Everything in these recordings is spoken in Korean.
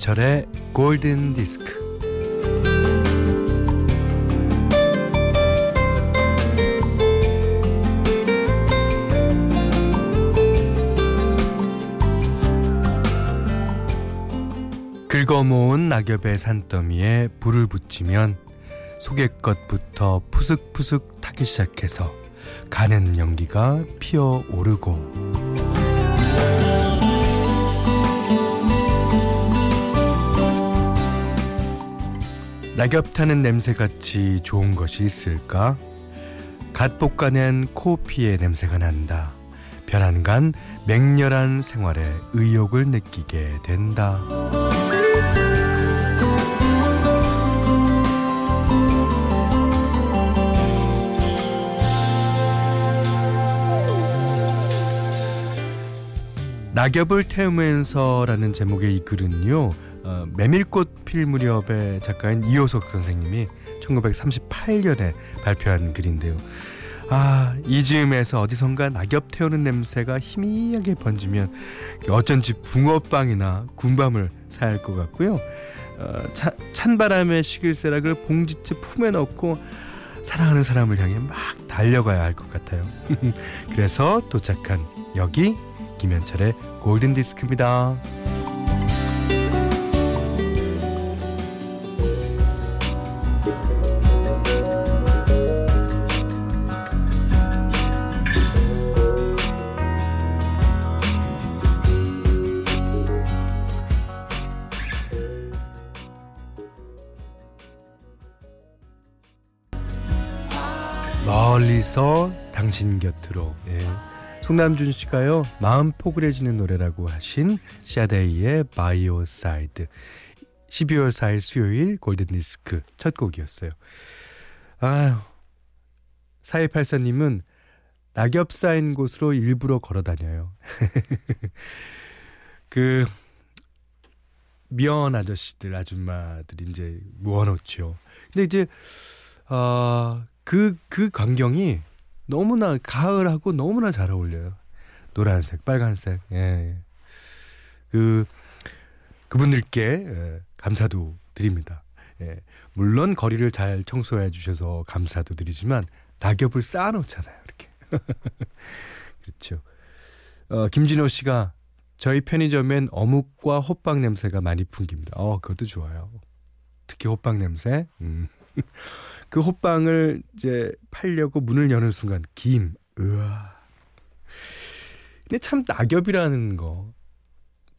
김현철의 골든 디스크. 긁어모은 낙엽의 산더미에 불을 붙이면 속의 것부터 푸슥푸슥 타기 시작해서 가는 연기가 피어오르고 낙엽 타는 냄새같이 좋은 것이 있을까? 갓 볶아낸 코피의 냄새가 난다. 변한간 맹렬한 생활에 의욕을 느끼게 된다. 낙엽을 태우면서라는 제목의 이 글은요. 어, 메밀꽃 필 무렵의 작가인 이호석 선생님이 1938년에 발표한 글인데요. 아, 이 즈음에서 어디선가 낙엽 태우는 냄새가 희미하게 번지면 어쩐지 붕어빵이나 군밤을 사야 할 것 같고요. 어, 차, 찬바람의 시글세락을 봉지채 품에 넣고 사랑하는 사람을 향해 막 달려가야 할 것 같아요. 그래서 도착한 여기 김현철의 골든 디스크입니다. 멀리서 당신 곁으로. 예. 송남준 씨가요 마음 포근해지는 노래라고 하신 샤데이의 By Your Side. 12월 4일 수요일 골든디스크 첫 곡이었어요. 아유 4284님은 낙엽 쌓인 곳으로 일부러 걸어 다녀요. 그 미화원 아저씨들 아줌마들이 이제 모아놓죠. 근데 이제 어, 그, 그 광경이 너무나 가을하고 너무나 잘 어울려요. 노란색, 빨간색. 예. 그 그분들께 예, 감사도 드립니다. 예. 물론 거리를 잘 청소해 주셔서 감사도 드리지만 낙엽을 쌓아 놓잖아요. 이렇게. 그렇죠. 어, 김진호 씨가 저희 편의점엔 어묵과 호빵 냄새가 많이 풍깁니다. 어, 그것도 좋아요. 특히 호빵 냄새. 음. 그 호빵을 이제 팔려고 문을 여는 순간 김, 으아. 근데 참 낙엽이라는 거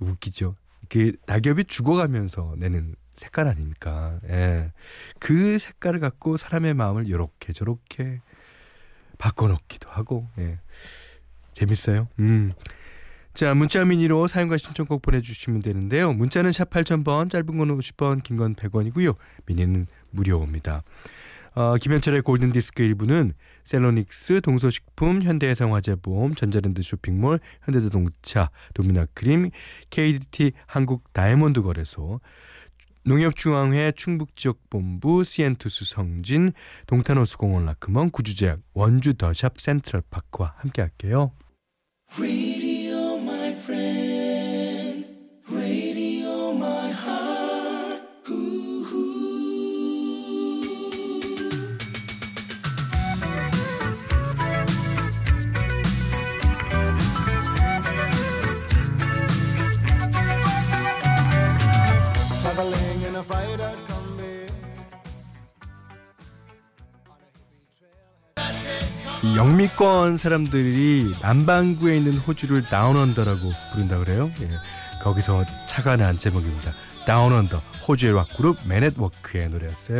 웃기죠. 그 낙엽이 죽어가면서 내는 색깔 아닙니까? 예. 그 색깔을 갖고 사람의 마음을 이렇게 저렇게 바꿔놓기도 하고, 예. 재밌어요. 음. 자, 문자 미니로 사용과 신청곡 보내주시면 되는데요. 문자는 샵 8000번, 짧은 건 50번, 긴건 100원이고요. 미니는 무료입니다. 어, 김현철의 골든디스크 일부는 셀로닉스, 동서식품, 현대해상화재보험, 전자랜드 쇼핑몰, 현대자동차, 도미나크림, KDT 한국 다이아몬드 거래소, 농협중앙회 충북지역본부, 시엔투스 성진, 동탄호수공원 라크먼, 구주제약, 원주 더샵 센트럴파크와 함께할게요. 이 영미권 사람들이 남반구에 있는 호주를 Down Under라고 부른다 그래요. 예. 거기서 착안한 제목입니다. Down Under 호주의 락 그룹 Men at Work의 노래였어요.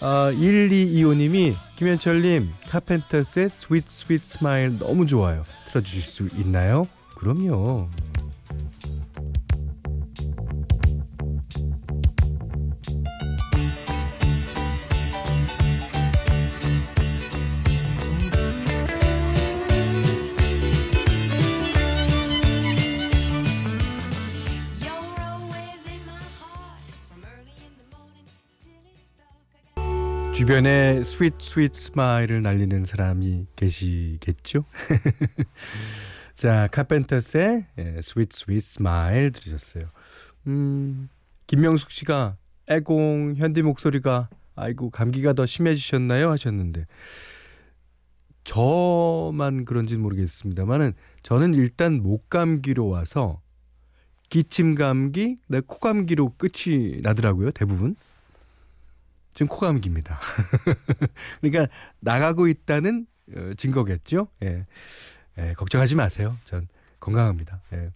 어, 1225님이 김현철님 카펜터스의 Sweet Sweet Smile 너무 좋아요. 틀어주실 수 있나요? 그럼요. 주변에 스윗 스윗 스마일을 날리는 사람이 계시겠죠? 자, 카펜터스의 예, Sweet Sweet Smile 들으셨어요. 음, 김명숙 씨가 애공 현디 목소리가 아이고 감기가 더 심해지셨나요 하셨는데 저만 그런지는 모르겠습니다만은 저는 일단 목 감기로 와서 기침 감기, 네, 코감기로 끝이 나더라고요 대부분. 지금 코감기입니다. 그러니까 나가고 있다는 어, 증거겠죠. 예. 예, 걱정하지 마세요. 전 건강합니다. 예.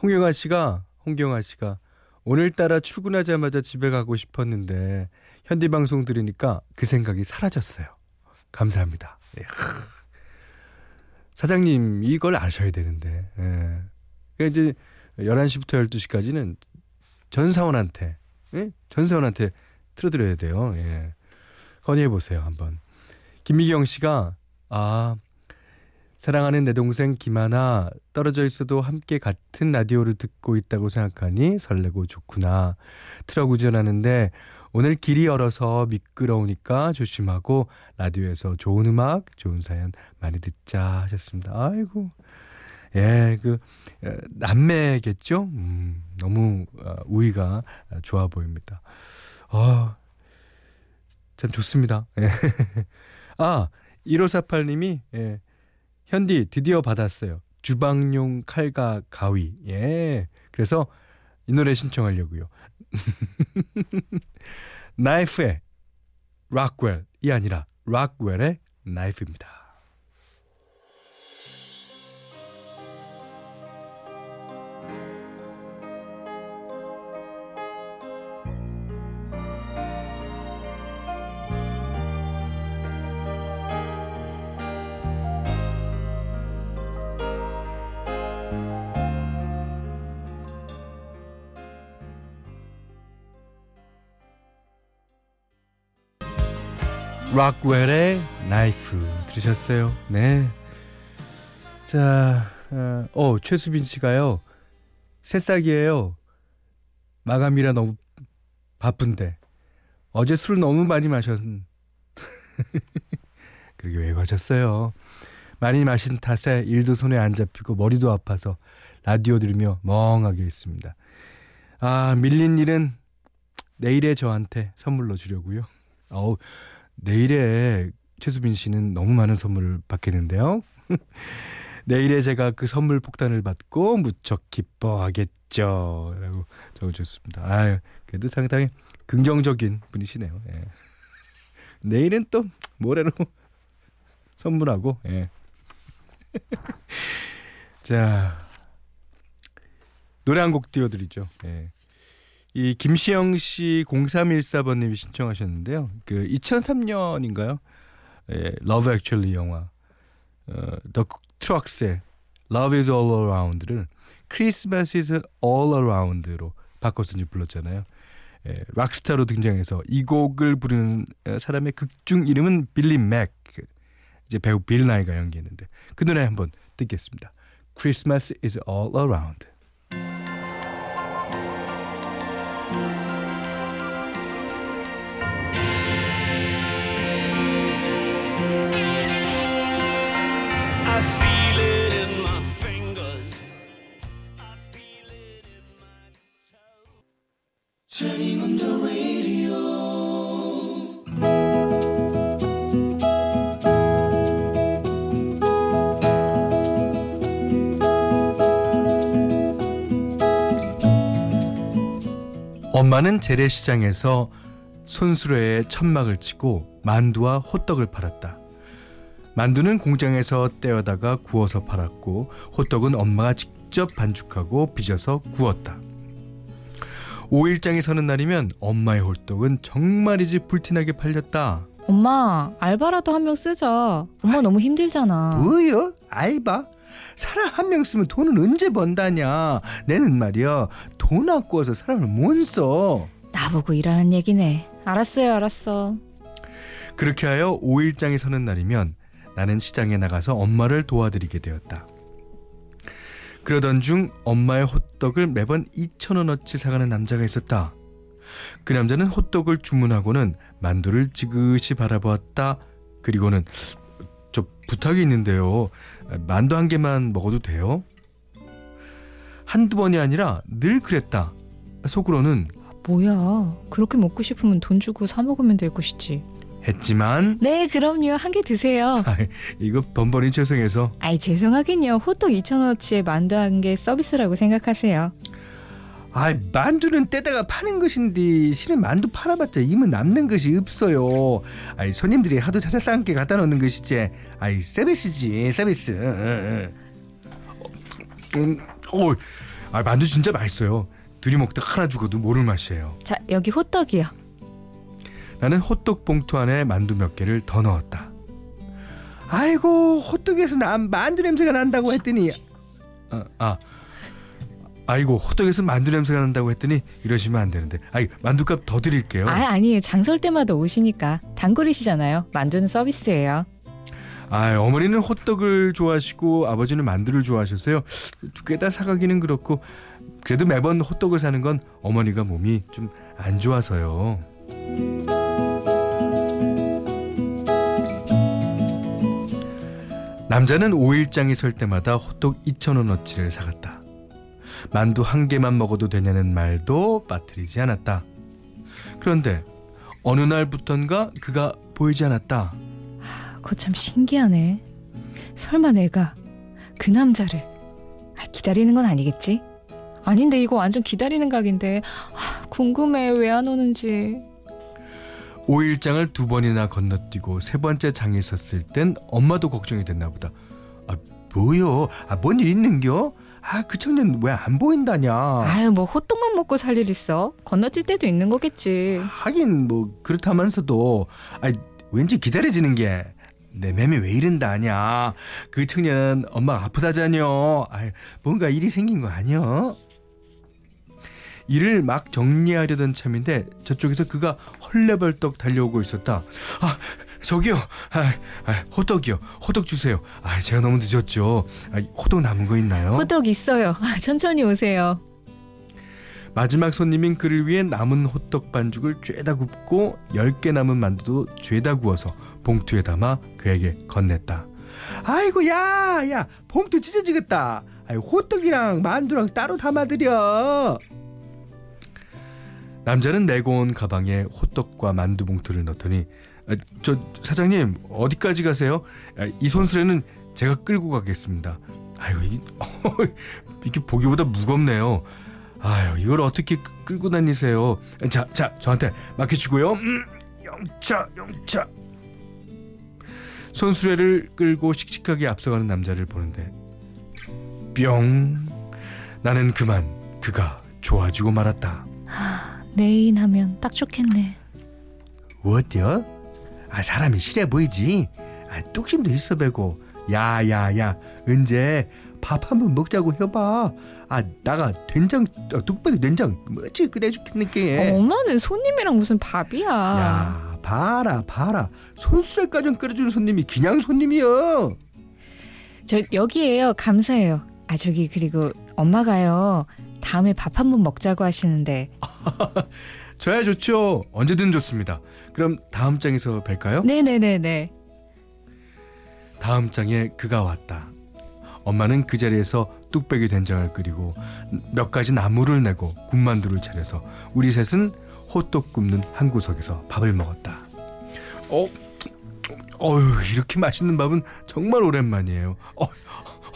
홍경아 씨가 홍경아 씨가 오늘따라 출근하자마자 집에 가고 싶었는데 현디 방송 들으니까 그 생각이 사라졌어요. 감사합니다. 예. 사장님 이걸 아셔야 되는데. 예. 그러니까 이제 11시부터 12시까지는 전 사원한테 예? 전 사원한테 틀어드려야 돼요. 예. 건의해 보세요 한번. 김미경 씨가 아 사랑하는 내 동생 김하나 떨어져 있어도 함께 같은 라디오를 듣고 있다고 생각하니 설레고 좋구나. 트럭 운전하는데 오늘 길이 얼어서 미끄러우니까 조심하고 라디오에서 좋은 음악, 좋은 사연 많이 듣자 하셨습니다. 아이고. 예, 그 남매겠죠? 음, 너무 어, 우위가 좋아 보입니다. 아, 참 좋습니다. 예. 아, 1548님이 예. 현디 드디어 받았어요. 주방용 칼과 가위. 예. 그래서 이 노래 신청하려고요. 나이프의 락웰이 아니라 락웰의 나이프입니다. 락웰의 나이프 들으셨어요? 네. 자, 어, 어 최수빈 씨가요. 새싹이에요. 마감이라 너무 바쁜데. 어제 술 너무 많이 마셨. 그러게 왜 마셨어요? 많이 마신 탓에 일도 손에 안 잡히고 머리도 아파서 라디오 들으며 멍하게 있습니다. 아, 밀린 일은 내일에 저한테 선물로 주려고요. 어우, 내일에 최수빈 씨는 너무 많은 선물을 받겠는데요. 내일에 제가 그 선물 폭탄을 받고 무척 기뻐하겠죠. 라고 적어줬습니다. 아유, 그래도 상당히 긍정적인 분이시네요. 예. 내일은 또 모레로 선물하고, 예. 자, 노래 한 곡 띄워드리죠. 예. 이 김시영 씨 0314번님이 신청하셨는데요. 그 2003년인가요? 예, Love Actually 영화 어, 더 트럭스의 Love is All Around를 Christmas is All Around로 바꿔서 이제 불렀잖아요. 예, 락스타로 등장해서 이 곡을 부르는 사람의 극중 이름은 빌리 맥. 이제 배우 빌 나이가 연기했는데 그 노래 한번 듣겠습니다. Christmas is All Around. Thank you. 엄마는 재래시장에서 손수레에 천막을 치고 만두와 호떡을 팔았다. 만두는 공장에서 떼어다가 구워서 팔았고 호떡은 엄마가 직접 반죽하고 빚어서 구웠다. 5일장이 서는 날이면 엄마의 호떡은 정말이지 불티나게 팔렸다. 엄마 알바라도 한 명 쓰자. 엄마 너무 힘들잖아. 뭐요? 알바? 사람 한 명 쓰면 돈은 언제 번다냐? 내는 말이야 돈 아까워서 사람을 못 써. 나보고 일하는 얘기네. 알았어요, 알았어. 그렇게 하여 5일장이 서는 날이면 나는 시장에 나가서 엄마를 도와드리게 되었다. 그러던 중 엄마의 호떡을 매번 2천원어치 사가는 남자가 있었다. 그 남자는 호떡을 주문하고는 만두를 지그시 바라보았다. 그리고는 저 부탁이 있는데요. 만두 한 개만 먹어도 돼요? 한두 번이 아니라 늘 그랬다. 속으로는 뭐야? 그렇게 먹고 싶으면 돈 주고 사 먹으면 될 것이지. 했지만 네, 그럼요. 한 개 드세요. 아이, 이거 번번이 죄송해서 아이, 죄송하긴요. 호떡 2,000원어치에 만두 한 개 서비스라고 생각하세요. 아 만두는 떼다가 파는 것인데 실은 만두 팔아봤자 임은 남는 것이 없어요. 아이 손님들이 하도 찾아 싼게 갖다 놓는 것이지. 아이 서비스지 서비스. 음, 어, 아 만두 진짜 맛있어요. 둘이 먹다 하나 죽어도 모를 맛이에요. 자, 여기 호떡이요. 나는 호떡 봉투 안에 만두 몇 개를 더 넣었다. 아이고 호떡에서 난 만두 냄새가 난다고 했더니 아, 아 아이고 호떡에서 만두 냄새가 난다고 했더니 이러시면 안 되는데 아이 만두값 더 드릴게요. 아, 아니에요. 장설 때마다 오시니까 단골이시잖아요. 만두는 서비스예요. 아 어머니는 호떡을 좋아하시고 아버지는 만두를 좋아하셨어요. 두개다 사가기는 그렇고 그래도 매번 호떡을 사는 건 어머니가 몸이 좀 안 좋아서요. 남자는 5일장이 설 때마다 호떡 2,000원어치를 사갔다. 만두 한 개만 먹어도 되냐는 말도 빠뜨리지 않았다. 그런데 어느 날부턴가 그가 보이지 않았다. 그거 참 신기하네. 설마 내가 그 남자를 아, 기다리는 건 아니겠지? 아닌데 이거 완전 기다리는 각인데 아, 궁금해 왜 안 오는지. 5일장을 두 번이나 건너뛰고 세 번째 장에 섰을 땐 엄마도 걱정이 됐나 보다. 아, 뭐요? 아, 뭔 일 있는겨? 아, 그 청년 왜 안 보인다냐? 아유 뭐 호떡만 먹고 살 일 있어? 건너뛸 때도 있는 거겠지. 하긴 뭐 그렇다면서도 아, 왠지 기다려지는 게 내 맴이 왜 이른다 하냐? 그 청년은 엄마가 아프다자녀. 아, 뭔가 일이 생긴 거 아니여? 일을 막 정리하려던 참인데 저쪽에서 그가 헐레벌떡 달려오고 있었다. 아, 저기요. 아, 아, 호떡이요. 호떡 주세요. 아, 제가 너무 늦었죠. 아, 호떡 남은 거 있나요? 호떡 있어요. 아, 천천히 오세요. 마지막 손님인 그를 위해 남은 호떡 반죽을 죄다 굽고 10개 남은 만두도 죄다 구워서 봉투에 담아 그에게 건넸다. 아이고 야, 야, 봉투 찢어지겠다. 아이, 호떡이랑 만두랑 따로 담아드려. 남자는 내고 온 가방에 호떡과 만두 봉투를 넣더니 아, 저 사장님 어디까지 가세요? 아, 이 손수레는 제가 끌고 가겠습니다. 아유 이게, 이게 보기보다 무겁네요. 아유 이걸 어떻게 끌고 다니세요? 자, 자 저한테 맡겨주고요. 음, 영차, 영차. 손수레를 끌고 씩씩하게 앞서가는 남자를 보는데 뿅 나는 그만 그가 좋아지고 말았다. 내인 하면 딱 좋겠네. 어때요? 아 사람이 실해 보이지. 아 뚝심도 있어 배고. 야야야 언제 밥 한 번 먹자고 해봐. 아 나가 된장 어, 뚝배기 된장 뭐지 끓여줄게. 어, 엄마는 손님이랑 무슨 밥이야. 야 봐라 봐라 손수레까지 끓여주는 손님이 그냥 손님이여. 저 여기에요. 감사해요. 아 저기 그리고 엄마가요. 다음에 밥 한 번 먹자고 하시는데 저야 좋죠. 언제든 좋습니다. 그럼 다음 장에서 뵐까요? 네네네네. 다음 장에 그가 왔다. 엄마는 그 자리에서 뚝배기 된장을 끓이고 몇 가지 나물을 내고 군만두를 차려서 우리 셋은 호떡 굽는 한 구석에서 밥을 먹었다. 어, 어휴 이렇게 맛있는 밥은 정말 오랜만이에요. 어,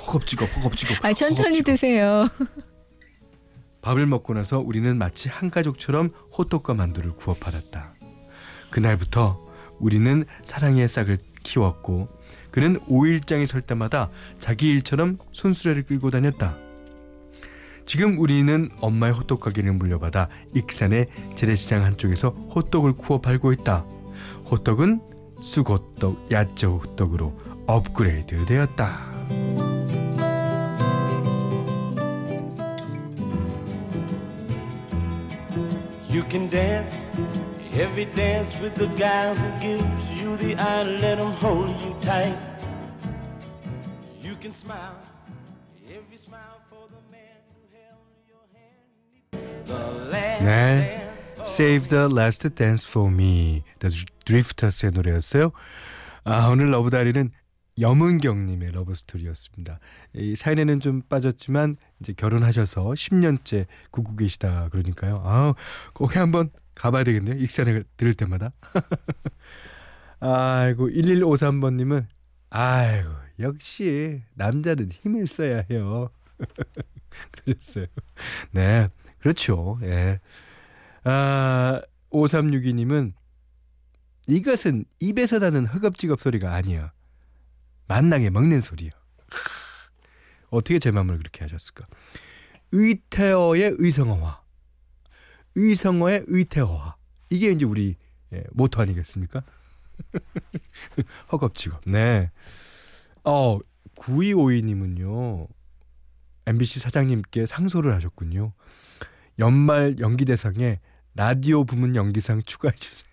허겁지겁 허겁지겁. 아 천천히 허겁지겁. 드세요. 밥을 먹고 나서 우리는 마치 한 가족처럼 호떡과 만두를 구워 팔았다. 그날부터 우리는 사랑의 싹을 키웠고 그는 5일장에 설 때마다 자기 일처럼 손수레를 끌고 다녔다. 지금 우리는 엄마의 호떡 가게를 물려받아 익산의 재래시장 한쪽에서 호떡을 구워 팔고 있다. 호떡은 쑥호떡, 야채 호떡으로 업그레이드 되었다. Every dance with the guy who gives you the eye, let him hold you tight. You can smile every smile for the man who held your hand. The last 네. Save the Last Dance for Me, The Drifters의 노래였어요. 아, 오늘 러브다리는 염은경님의 러브 스토리였습니다. 이 사연에는 좀 빠졌지만 이제 결혼하셔서 10년째 굽고 계시다 그러니까요. 아, 거기 한번 가봐야 되겠네요. 익산을 들을 때마다. 아이고 1153번님은 아이고 역시 남자는 힘을 써야 해요. 그러셨어요. 네, 그렇죠. 예. 아 5362님은 이것은 입에서 나는 허겁지겁 소리가 아니야. 만나게 먹는 소리요. 어떻게 제 마음을 그렇게 하셨을까? 의태어의 의성어화, 의성어의 의태어화. 이게 이제 우리 예, 모토 아니겠습니까? 허겁지겁. 네. 어, 9252님은요. MBC 사장님께 상소를 하셨군요. 연말 연기 대상에 라디오 부문 연기상 추가해 주세요.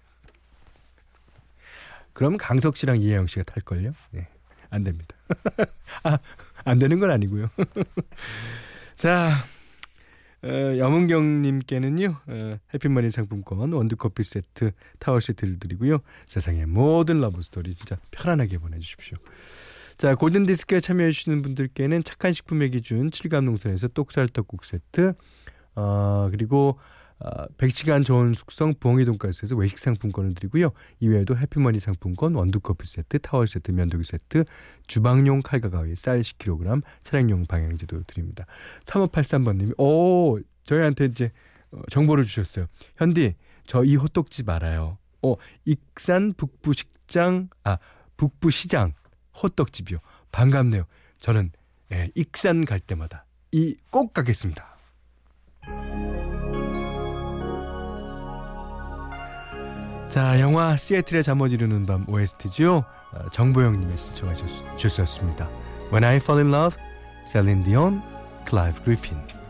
그럼 강석 씨랑 이혜영 씨가 탈 걸요? 네. 안 됩니다. 아, 안 되는 건 아니고요. 자, 어, 염은경님께는요, 어, 해피머니 상품권, 원두커피 세트, 타월 세트를 드리고요. 세상의 모든 러브스토리 진짜 편안하게 보내주십시오. 자, 골든디스크에 참여해주시는 분들께는 착한 식품의 기준 칠갑농산에서 똑살떡국 세트, 어, 그리고 어, 100시간 저온 숙성 부엉이 돈가스에서 외식 상품권을 드리고요. 이외에도 해피머니 상품권, 원두커피 세트, 타월 세트, 면도기 세트, 주방용 칼과 가위, 쌀 10kg, 차량용 방향제도 드립니다. 3583번님이 오 저희한테 이제 어, 정보를 주셨어요. 현디 저 이 호떡집 알아요. 어 익산 북부식장 아 북부시장 호떡집이요. 반갑네요. 저는 예, 익산 갈 때마다 이 꼭 가겠습니다. 자, 영화 시애틀의 잠못 이루는 밤 OST죠. 어, 정보영님의 신청하셨습니다. When I Fall in Love, Celine Dion, Clive Griffin. When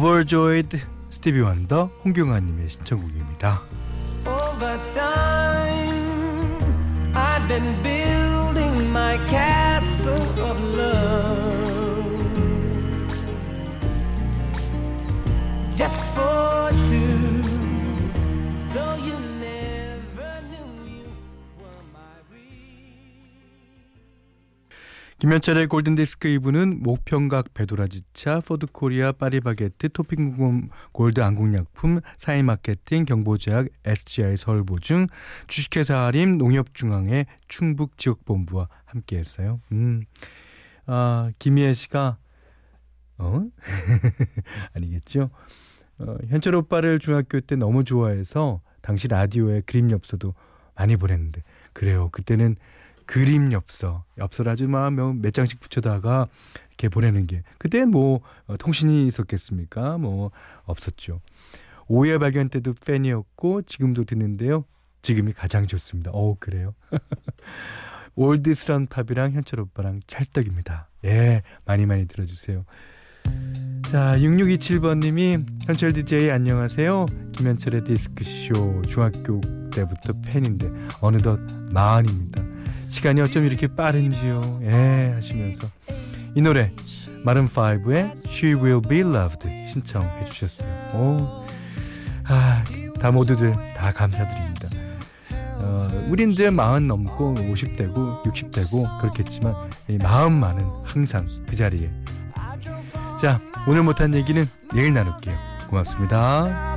Overjoyed 스티비 원더 홍경아님의 신청곡입니다. 김현철의 골든디스크 2부는 목평각 배도라지차 포드코리아 파리바게트 토핑공 골드 안국약품 사이마케팅 경보제약 SGI 서울보증 주식회사 아림 농협중앙회 충북지역본부와 함께했어요. 음, 아 김희애 씨가 어 아니겠죠? 어, 현철 오빠를 중학교 때 너무 좋아해서 당시 라디오에 그림 엽서도 많이 보냈는데 그래요. 그때는 그림 엽서, 엽서를 아주 막몇 장씩 붙여다가 이렇게 보내는 게 그때 뭐 어, 통신이 있었겠습니까? 뭐 없었죠. 오해 발견 때도 팬이었고 지금도 듣는데요. 지금이 가장 좋습니다. 어 그래요. 올드스런 팝이랑 현철 오빠랑 찰떡입니다. 예, 많이 많이 들어주세요. 자, 6627번님이 현철 DJ 안녕하세요. 김현철의 디스크쇼 중학교 때부터 팬인데 어느덧 마흔입니다. 시간이 어쩜 이렇게 빠른지요. 예, 하시면서 이 노래 마른 5의 She Will Be Loved 신청해 주셨어요. 오, 아, 다 모두들 다 감사드립니다. 어, 우린 이제 마흔 넘고 50대고 60대고 그렇겠지만 이 마음만은 항상 그 자리에. 자, 오늘 못한 얘기는 내일 나눌게요. 고맙습니다.